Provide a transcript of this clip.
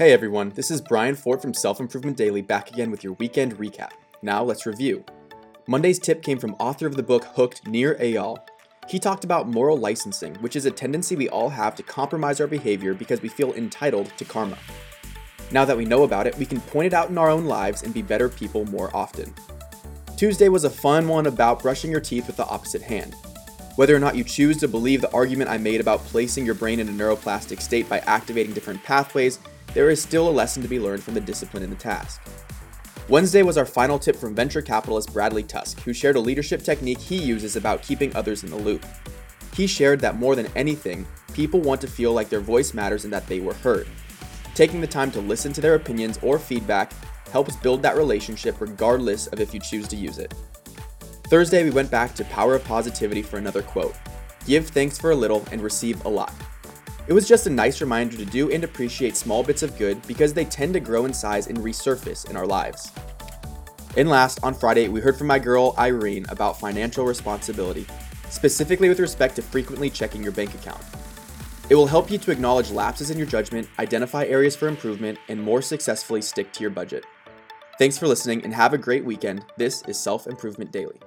Hey everyone, this is Brian Ford from Self Improvement Daily back again with your weekend recap. Now let's review. Monday's tip came from author of the book Hooked, Nir Eyal. He talked about moral licensing, which is a tendency we all have to compromise our behavior because we feel entitled to karma. Now that we know about it, we can point it out in our own lives and be better people more often. Tuesday was a fun one about brushing your teeth with the opposite hand. Whether or not you choose to believe the argument I made about placing your brain in a neuroplastic state by activating different pathways there is still a lesson to be learned from the discipline in the task. Wednesday was our final tip from venture capitalist Bradley Tusk, who shared a leadership technique he uses about keeping others in the loop. He shared that more than anything, people want to feel like their voice matters and that they were heard. Taking the time to listen to their opinions or feedback helps build that relationship regardless of if you choose to use it. Thursday, we went back to Power of Positivity for another quote Give thanks for a little and receive a lot. It was just a nice reminder to do and appreciate small bits of good because they tend to grow in size and resurface in our lives. And last, on Friday, we heard from my girl Irene about financial responsibility, specifically with respect to frequently checking your bank account. It will help you to acknowledge lapses in your judgment, identify areas for improvement, and more successfully stick to your budget. Thanks for listening and have a great weekend. This is Self Improvement Daily.